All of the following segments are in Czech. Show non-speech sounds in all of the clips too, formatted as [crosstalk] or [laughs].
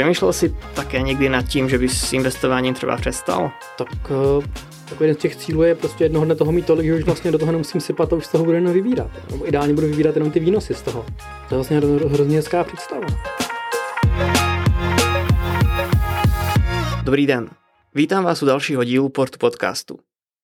Přemýšlel jsi také někdy nad tím, že bys s investováním třeba přestal? Tak uh, jako jeden z těch cílů je prostě jednoho dne toho mít tolik, že už vlastně do toho nemusím sypat a už z toho budu jenom vybírat. Nebo ideálně budu vybírat jenom ty výnosy z toho. To je vlastně hrozně hezká představa. Dobrý den. Vítám vás u dalšího dílu Portu podcastu.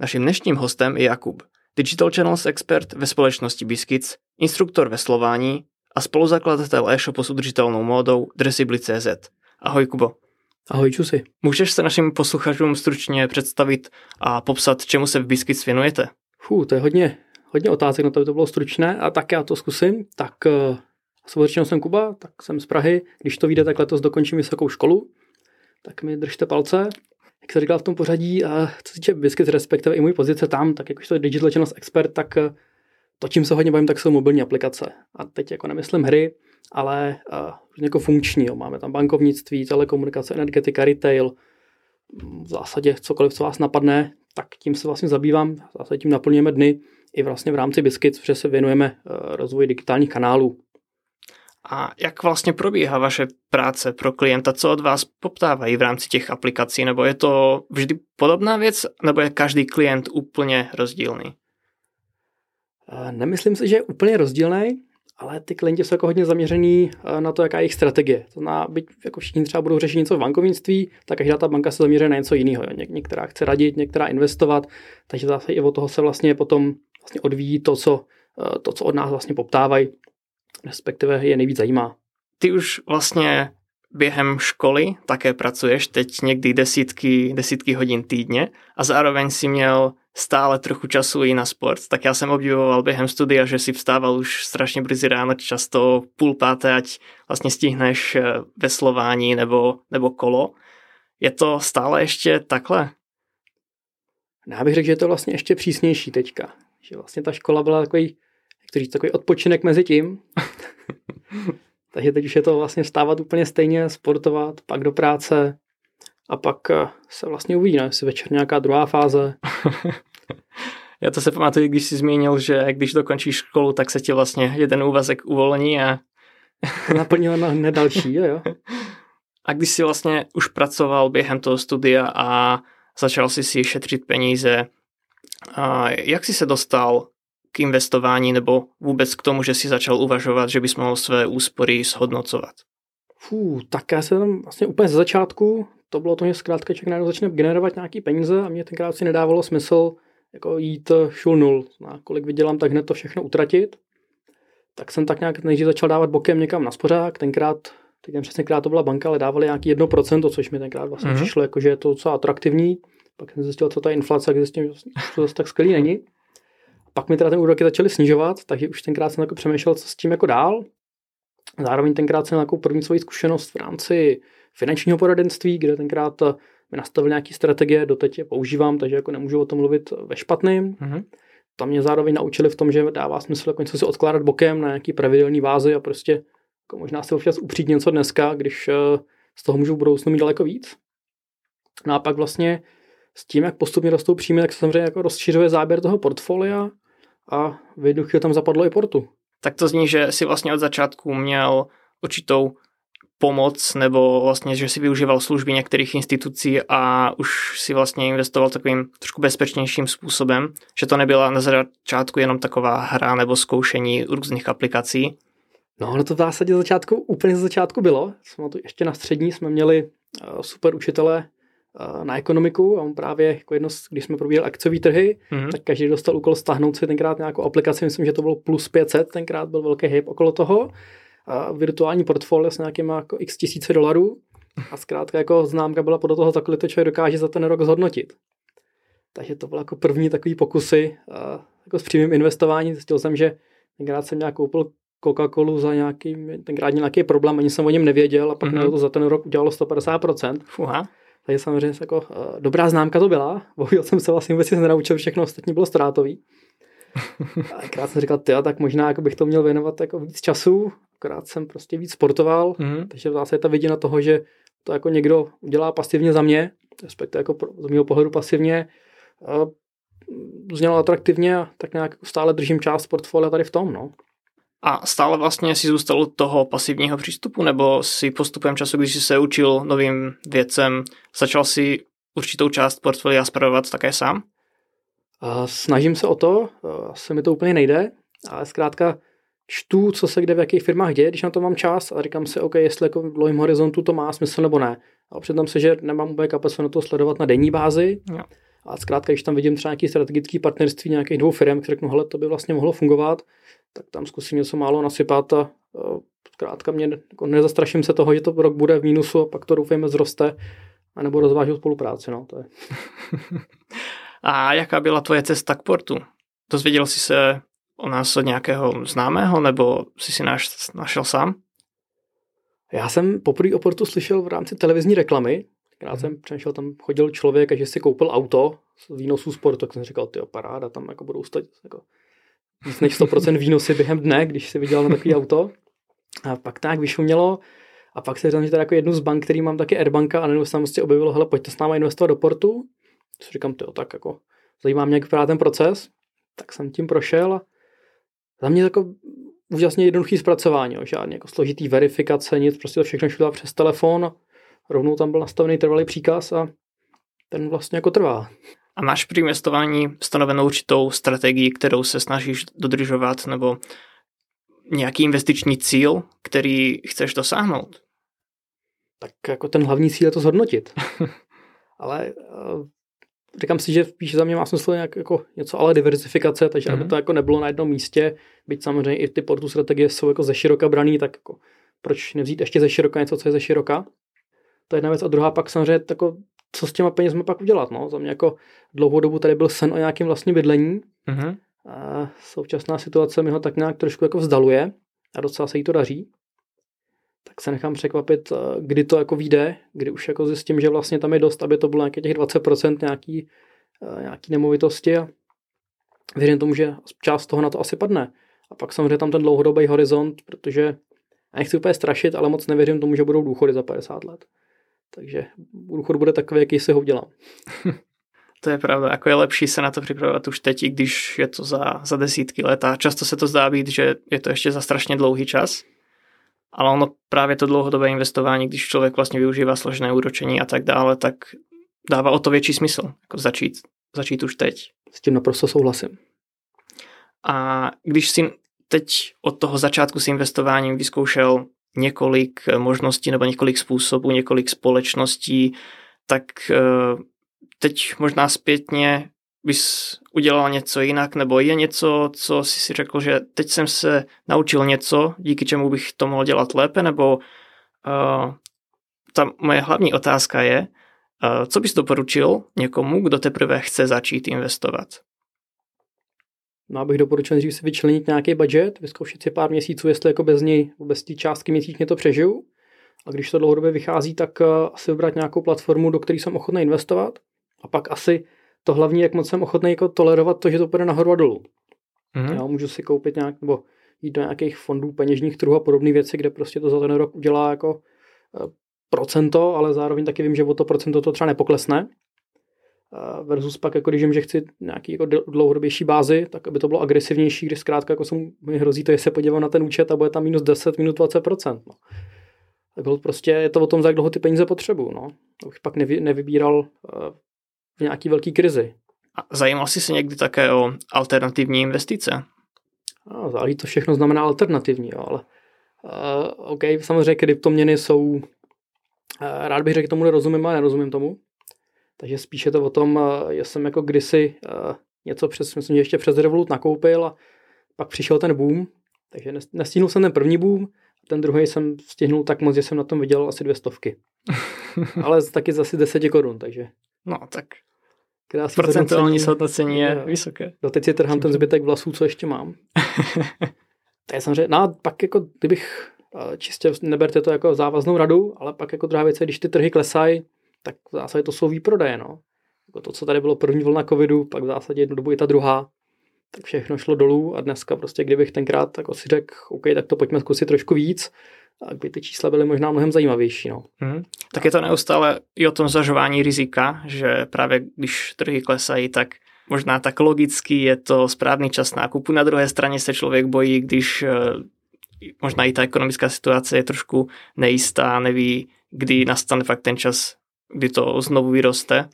Naším dnešním hostem je Jakub, Digital Channels expert ve společnosti Biscuits, instruktor ve slování a spoluzakladatel e-shopu s udržitelnou módou Dressibly.cz. Ahoj Kubo. Ahoj Čusy. Můžeš se našim posluchačům stručně představit a popsat, čemu se v Biscuits věnujete? Fů, to je hodně, hodně otázek, na to by to bylo stručné a tak já to zkusím. Tak uh, jsem Kuba, tak jsem z Prahy. Když to vyjde, tak letos dokončím vysokou školu. Tak mi držte palce jak se říkal v tom pořadí, a co se týče Biscuit, respektive i můj pozice tam, tak jakož to je Digital Channels Expert, tak eh, to, čím se hodně bavím, tak jsou mobilní aplikace. A teď jako nemyslím hry, ale uh, jako funkční. Jo. Máme tam bankovnictví, telekomunikace, energetika, retail, v zásadě cokoliv, co vás napadne, tak tím se vlastně zabývám. V zásadě tím naplňujeme dny i vlastně v rámci Biscuit, protože se věnujeme uh, rozvoji digitálních kanálů. A jak vlastně probíhá vaše práce pro klienta? Co od vás poptávají v rámci těch aplikací? Nebo je to vždy podobná věc, nebo je každý klient úplně rozdílný? Nemyslím si, že je úplně rozdílný, ale ty klienti jsou jako hodně zaměřený na to, jaká je jejich strategie. To na, byť jako všichni třeba budou řešit něco v bankovnictví, tak každá ta banka se zaměří na něco jiného. Ně, některá chce radit, některá investovat, takže zase i od toho se vlastně potom vlastně odvíjí to, co, to, co od nás vlastně poptávají respektive je nejvíc zajímá. Ty už vlastně během školy také pracuješ, teď někdy desítky, desítky hodin týdně a zároveň si měl stále trochu času i na sport, tak já jsem obdivoval během studia, že si vstával už strašně brzy ráno, často půl páté, ať vlastně stihneš eh, veslování nebo, nebo kolo. Je to stále ještě takhle? Já bych řekl, že je to vlastně ještě přísnější teďka. Že vlastně ta škola byla takový chci říct, takový odpočinek mezi tím. [laughs] Takže teď už je to vlastně stávat úplně stejně, sportovat, pak do práce a pak eh, se vlastně uvidí, ne? jestli večer nějaká druhá fáze. [laughs] Já to se pamatuju, když jsi zmínil, že když dokončíš školu, tak se ti vlastně jeden úvazek uvolní a... Naplnil na hned další, jo, jo. [laughs] A když jsi vlastně už pracoval během toho studia a začal si si šetřit peníze, a jak jsi se dostal k investování nebo vůbec k tomu, že si začal uvažovat, že bys mohl své úspory shodnocovat? Fů, tak já jsem tam vlastně úplně ze začátku, to bylo to, že zkrátka člověk najednou začne generovat nějaký peníze a mě tenkrát si nedávalo smysl jako jít šul nul. Na kolik vydělám, tak hned to všechno utratit. Tak jsem tak nějak nejdřív začal dávat bokem někam na spořák, tenkrát teď nevím přesně, to byla banka, ale dávali nějaký 1%, což mi tenkrát vlastně mm-hmm. přišlo jako, že je to docela atraktivní. Pak jsem zjistil, co ta inflace, když zjistil, že to zase tak skvělý není. Pak mi teda ten úroky začaly snižovat, takže už tenkrát jsem jako přemýšlel, co s tím jako dál. Zároveň tenkrát jsem jako první svoji zkušenost v rámci finančního poradenství, kde tenkrát mi nastavil nějaký strategie, doteď je používám, takže jako nemůžu o tom mluvit ve špatným. Mm-hmm. Tam mě zároveň naučili v tom, že dává smysl jako něco si odkládat bokem na nějaký pravidelný vázy a prostě jako možná si občas upřít něco dneska, když eh, z toho můžu v budoucnu mít daleko víc. No a pak vlastně s tím, jak postupně rostou příjmy, tak se samozřejmě jako rozšiřuje záběr toho portfolia a v jednu chvíli tam zapadlo i portu. Tak to zní, že si vlastně od začátku měl určitou pomoc nebo vlastně, že si využíval služby některých institucí a už si vlastně investoval takovým trošku bezpečnějším způsobem, že to nebyla na začátku jenom taková hra nebo zkoušení různých aplikací. No, ale to v zásadě začátku, úplně z začátku bylo. Jsme tu ještě na střední jsme měli uh, super učitele, Eh, na ekonomiku a on právě jako jedno, když jsme probírali akciové trhy, mm-hmm. tak každý dostal úkol stáhnout si tenkrát nějakou aplikaci, myslím, že to bylo plus 500, tenkrát byl velký hype okolo toho, a virtuální portfolio s nějakým jako x tisíce dolarů a zkrátka jako známka byla podle toho, za kolik to člověk dokáže za ten rok zhodnotit. Takže to bylo jako první takový pokusy a jako s přímým investováním. Zjistil jsem, že tenkrát jsem nějak koupil Coca-Colu za nějaký, tenkrát nějaký problém, ani jsem o něm nevěděl a pak mm-hmm. to za ten rok udělalo 150%. Fuha. Takže samozřejmě jako uh, dobrá známka to byla. Bohužel jsem se vlastně vůbec nic nenaučil, všechno ostatní bylo ztrátový. A [laughs] akorát jsem říkal, tyjo, tak možná jako bych to měl věnovat jako víc času, akorát jsem prostě víc sportoval, mm-hmm. takže v zásadě ta vidina toho, že to jako někdo udělá pasivně za mě, respektive jako z mého pohledu pasivně, uh, znělo atraktivně a tak nějak stále držím část portfolia tady v tom, no. A stále vlastně si zůstal u toho pasivního přístupu, nebo si postupem času, když jsi se učil novým věcem, začal si určitou část portfolia spravovat také sám? Snažím se o to, asi mi to úplně nejde, ale zkrátka čtu, co se kde v jakých firmách děje, když na to mám čas a říkám si, OK, jestli jako v dlouhém horizontu to má smysl nebo ne. A přitom se, že nemám úplně kapacitu na to sledovat na denní bázi. Jo. A zkrátka, když tam vidím třeba nějaký strategický partnerství nějakých dvou firm, které řeknu, hele, to by vlastně mohlo fungovat, tak tam zkusím něco málo nasypat a zkrátka mě jako nezastraším se toho, že to rok bude v mínusu a pak to doufejme zroste a nebo rozvážu spolupráci. No, to je. [laughs] a jaká byla tvoje cesta k portu? Dozvěděl jsi se o nás od nějakého známého, nebo jsi si naš, našel sám? Já jsem poprvé o portu slyšel v rámci televizní reklamy. Já jsem přemýšlel, tam chodil člověk a že si koupil auto z výnosů sportu, tak jsem říkal, ty paráda, tam jako budou stát jako víc než 100% výnosy během dne, když si viděl na takový [laughs] auto. A pak tak vyšumělo a pak se říkám, že teda jako jednu z bank, který mám taky Airbanka a najednou se tam prostě objevilo, hele, pojďte s námi investovat do portu. Co říkám, ty tak jako zajímá mě, jak vypadá ten proces. Tak jsem tím prošel a za mě jako úžasně jednoduchý zpracování, jo. žádný jako složitý verifikace, nic, prostě to všechno šlo přes telefon, rovnou tam byl nastavený trvalý příkaz a ten vlastně jako trvá. A máš při investování stanovenou určitou strategii, kterou se snažíš dodržovat, nebo nějaký investiční cíl, který chceš dosáhnout? Tak jako ten hlavní cíl je to zhodnotit. [laughs] Ale eh, říkám si, že spíš za mě má smysl nějak jako něco ale diversifikace, takže mm-hmm. aby mhm. to jako nebylo na jednom místě, byť samozřejmě i ty portu strategie jsou jako ze široka braný, tak jako proč nevzít ještě ze široka něco, co je ze široka. To je jedna věc. A druhá pak samozřejmě jako, co s těma penězmi pak udělat. No? Za mě jako dlouhou dobu tady byl sen o nějakém vlastním bydlení. Mm-hmm. A současná situace mi ho tak nějak trošku jako vzdaluje a docela se jí to daří tak se nechám překvapit, eh, kdy to jako vyjde, kdy už jako zjistím, že vlastně tam je dost, aby to bylo nějaké těch 20% nějaký, eh, nějaký nemovitosti a věřím tomu, že část toho na to asi padne. A pak samozřejmě tam ten dlouhodobý horizont, protože já nechci úplně strašit, ale moc nevěřím tomu, že budou důchody za 50 let. Takže důchod bude takový, jaký si ho udělám. [laughs] To je pravda, jako je lepší se na to připravovat už teď, i když je to za, za desítky let a často se to zdá být, že je to ještě za strašně dlouhý čas, ale ono právě to dlouhodobé investování, když člověk vlastně využívá složené úročení a tak dále, tak dává o to větší smysl, jako začít, začít už teď. S tím naprosto souhlasím. A když si teď od toho začátku s investováním vyzkoušel několik možností nebo několik způsobů, několik společností, tak eh, teď možná zpětně bys udělal něco jinak, nebo je něco, co jsi si řekl, že teď jsem se naučil něco, díky čemu bych to mohl dělat lépe, nebo uh, ta moje hlavní otázka je, uh, co bys doporučil někomu, kdo teprve chce začít investovat? No, abych doporučil nejdřív si vyčlenit nějaký budget, vyzkoušet si pár měsíců, jestli jako bez něj, bez té částky měsíčně to přežiju. A když to dlouhodobě vychází, tak uh, asi vybrat nějakou platformu, do které jsem ochotný investovat. A pak asi to hlavní, jak moc jsem ochotný jako tolerovat to, že to půjde nahoru a dolů. Mm-hmm. Já můžu si koupit nějak, nebo jít do nějakých fondů, peněžních trhů a podobné věci, kde prostě to za ten rok udělá jako eh, procento, ale zároveň taky vím, že o to procento to třeba nepoklesne. Versus pak, jako když vím, že chci nějaký jako dlouhodobější bázi, tak aby to bylo agresivnější, když zkrátka jako jsem, mi hrozí to, že se podívám na ten účet a bude tam minus 10, minus 20%. No. Tak prostě je to o tom, za jak dlouho ty peníze potřebuju. No. Už pak nevy, nevybíral eh, v nějaký velký krizi. A zajímal jsi se někdy také o alternativní investice? No, záleží to všechno znamená alternativní, jo, ale uh, OK, samozřejmě kryptoměny jsou, uh, rád bych řekl, tomu nerozumím, ale nerozumím tomu. Takže spíše to o tom, uh, já jsem jako kdysi uh, něco přes, myslím, že ještě přes Revolut nakoupil a pak přišel ten boom, takže nestihnul jsem ten první boom, ten druhý jsem stihnul tak moc, že jsem na tom viděl asi dvě stovky. [laughs] ale taky zase 10 korun, takže No, tak Krásný procentuální zhodnocení je jo. vysoké. teď si trhám ten zbytek vlasů, co ještě mám. [laughs] to je samozřejmě, no a pak jako, kdybych čistě neberte to jako závaznou radu, ale pak jako druhá věc je, když ty trhy klesají, tak v zásadě to jsou výprodeje, no. Jako to, co tady bylo první vlna covidu, pak v zásadě jednu dobu i ta druhá, tak všechno šlo dolů a dneska prostě, kdybych tenkrát jako si řekl, OK, tak to pojďme zkusit trošku víc, tak by ty čísla byly možná mnohem zajímavější. No. Hmm. Tak je to neustále i o tom zažování rizika, že právě když trhy klesají, tak možná tak logicky je to správný čas nákupu. Na druhé straně se člověk bojí, když eh, možná i ta ekonomická situace je trošku nejistá, neví, kdy nastane fakt ten čas, kdy to znovu vyroste.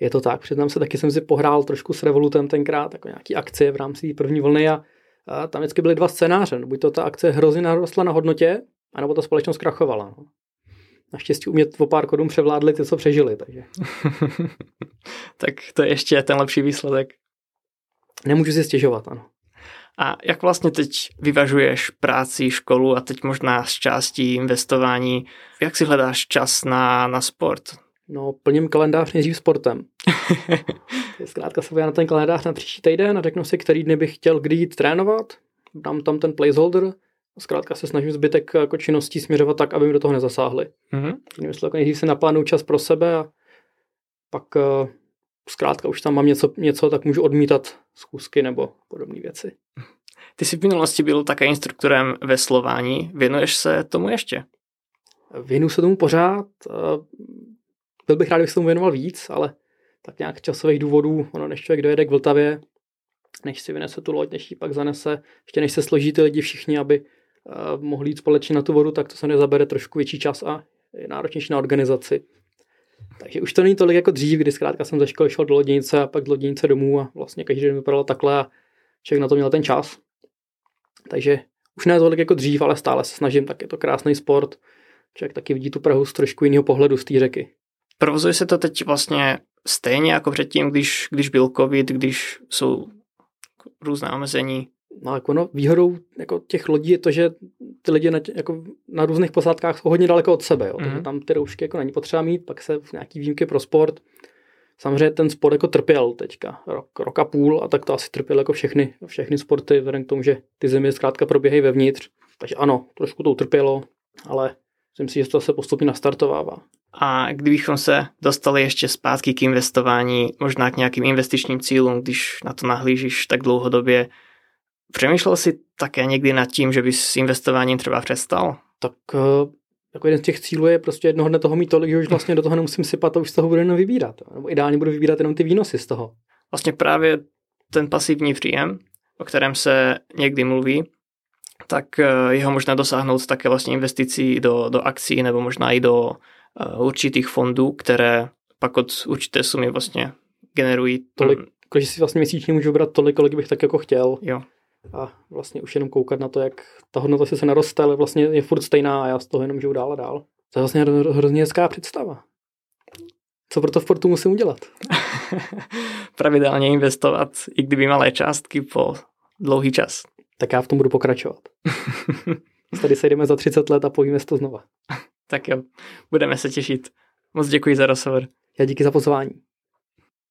Je to tak, přiznám se, taky jsem si pohrál trošku s Revolutem tenkrát, jako nějaký akcie v rámci první vlny a, a tam vždycky byly dva scénáře. Buď to ta akce hrozně narostla na hodnotě, anebo ta společnost krachovala. No. Naštěstí umět o pár korun převládli ty, co přežili. Takže. [laughs] tak to je ještě ten lepší výsledek. Nemůžu si stěžovat, ano. A jak vlastně teď vyvažuješ práci, školu a teď možná z části investování? Jak si hledáš čas na, na sport? No, plním kalendář nejdřív sportem. [laughs] Zkrátka se na ten kalendář na příští týden a řeknu si, který dny bych chtěl kdy jít trénovat. Dám tam ten placeholder. Zkrátka se snažím zbytek jako činností směřovat tak, aby mi do toho nezasáhly. Mm-hmm. Myslím, nejdřív si naplánuju čas pro sebe a pak uh, zkrátka už tam mám něco, něco, tak můžu odmítat zkusky nebo podobné věci. Ty jsi v minulosti byl také instruktorem veslování. Věnuješ se tomu ještě? Věnuju se tomu pořád. Byl bych rád, kdybych se tomu věnoval víc, ale tak nějak časových důvodů, ono než člověk dojede k Vltavě, než si vynese tu loď, než ji pak zanese, ještě než se složí ty lidi všichni, aby mohli jít společně na tu vodu, tak to se nezabere trošku větší čas a je náročnější na organizaci. Takže už to není tolik jako dřív, kdy zkrátka jsem ze školy šel do loděnice a pak do loděnice domů a vlastně každý den vypadalo takhle a člověk na to měl ten čas. Takže už ne tolik jako dřív, ale stále se snažím, tak je to krásný sport. Člověk taky vidí tu Prahu z trošku jiného pohledu z té řeky. Provozuje se to teď vlastně stejně jako předtím, když, když byl covid, když jsou různé omezení? No jako no, výhodou jako těch lodí je to, že ty lidi na, jako na různých posádkách jsou hodně daleko od sebe. Jo. Mm-hmm. Takže mhm. tam ty roušky jako není potřeba mít, pak se v nějaký výjimky pro sport. Samozřejmě ten sport jako trpěl teďka rok, rok a půl a tak to asi trpěl jako všechny, všechny sporty, vzhledem k tomu, že ty země zkrátka proběhají vevnitř. Takže ano, trošku to utrpělo, ale myslím si, že to se postupně nastartovává. A kdybychom se dostali ještě zpátky k investování, možná k nějakým investičním cílům, když na to nahlížíš tak dlouhodobě, přemýšlel jsi také někdy nad tím, že bys s investováním třeba přestal? Tak eh, jako jeden z těch cílů je prostě jednoho dne toho mít tolik, že už vlastně do toho nemusím sypat a už z toho budu jenom vybírat. Nebo ideálně budu vybírat jenom ty výnosy z toho. Vlastně právě ten pasivní příjem, o kterém se někdy mluví, tak eh, jeho možná dosáhnout také vlastně investicí do, do akcí nebo možná i do uh, určitých fondů, které pak od určité sumy vlastně generují. Tolik, že si vlastně měsíčně můžu brát tolik, kolik bych tak jako chtěl. Jo a vlastně už jenom koukat na to, jak ta hodnota se naroste, ale vlastně je furt stejná a já z toho jenom žiju dál a dál. To je vlastně hrozně hezká představa. Co pro to v portu musím udělat? [laughs] Pravidelně investovat, i kdyby malé částky po dlouhý čas. Tak já v tom budu pokračovat. [laughs] Tady se jdeme za 30 let a povíme to znova. tak jo, budeme se těšit. Moc děkuji za rozhovor. Já díky za pozvání.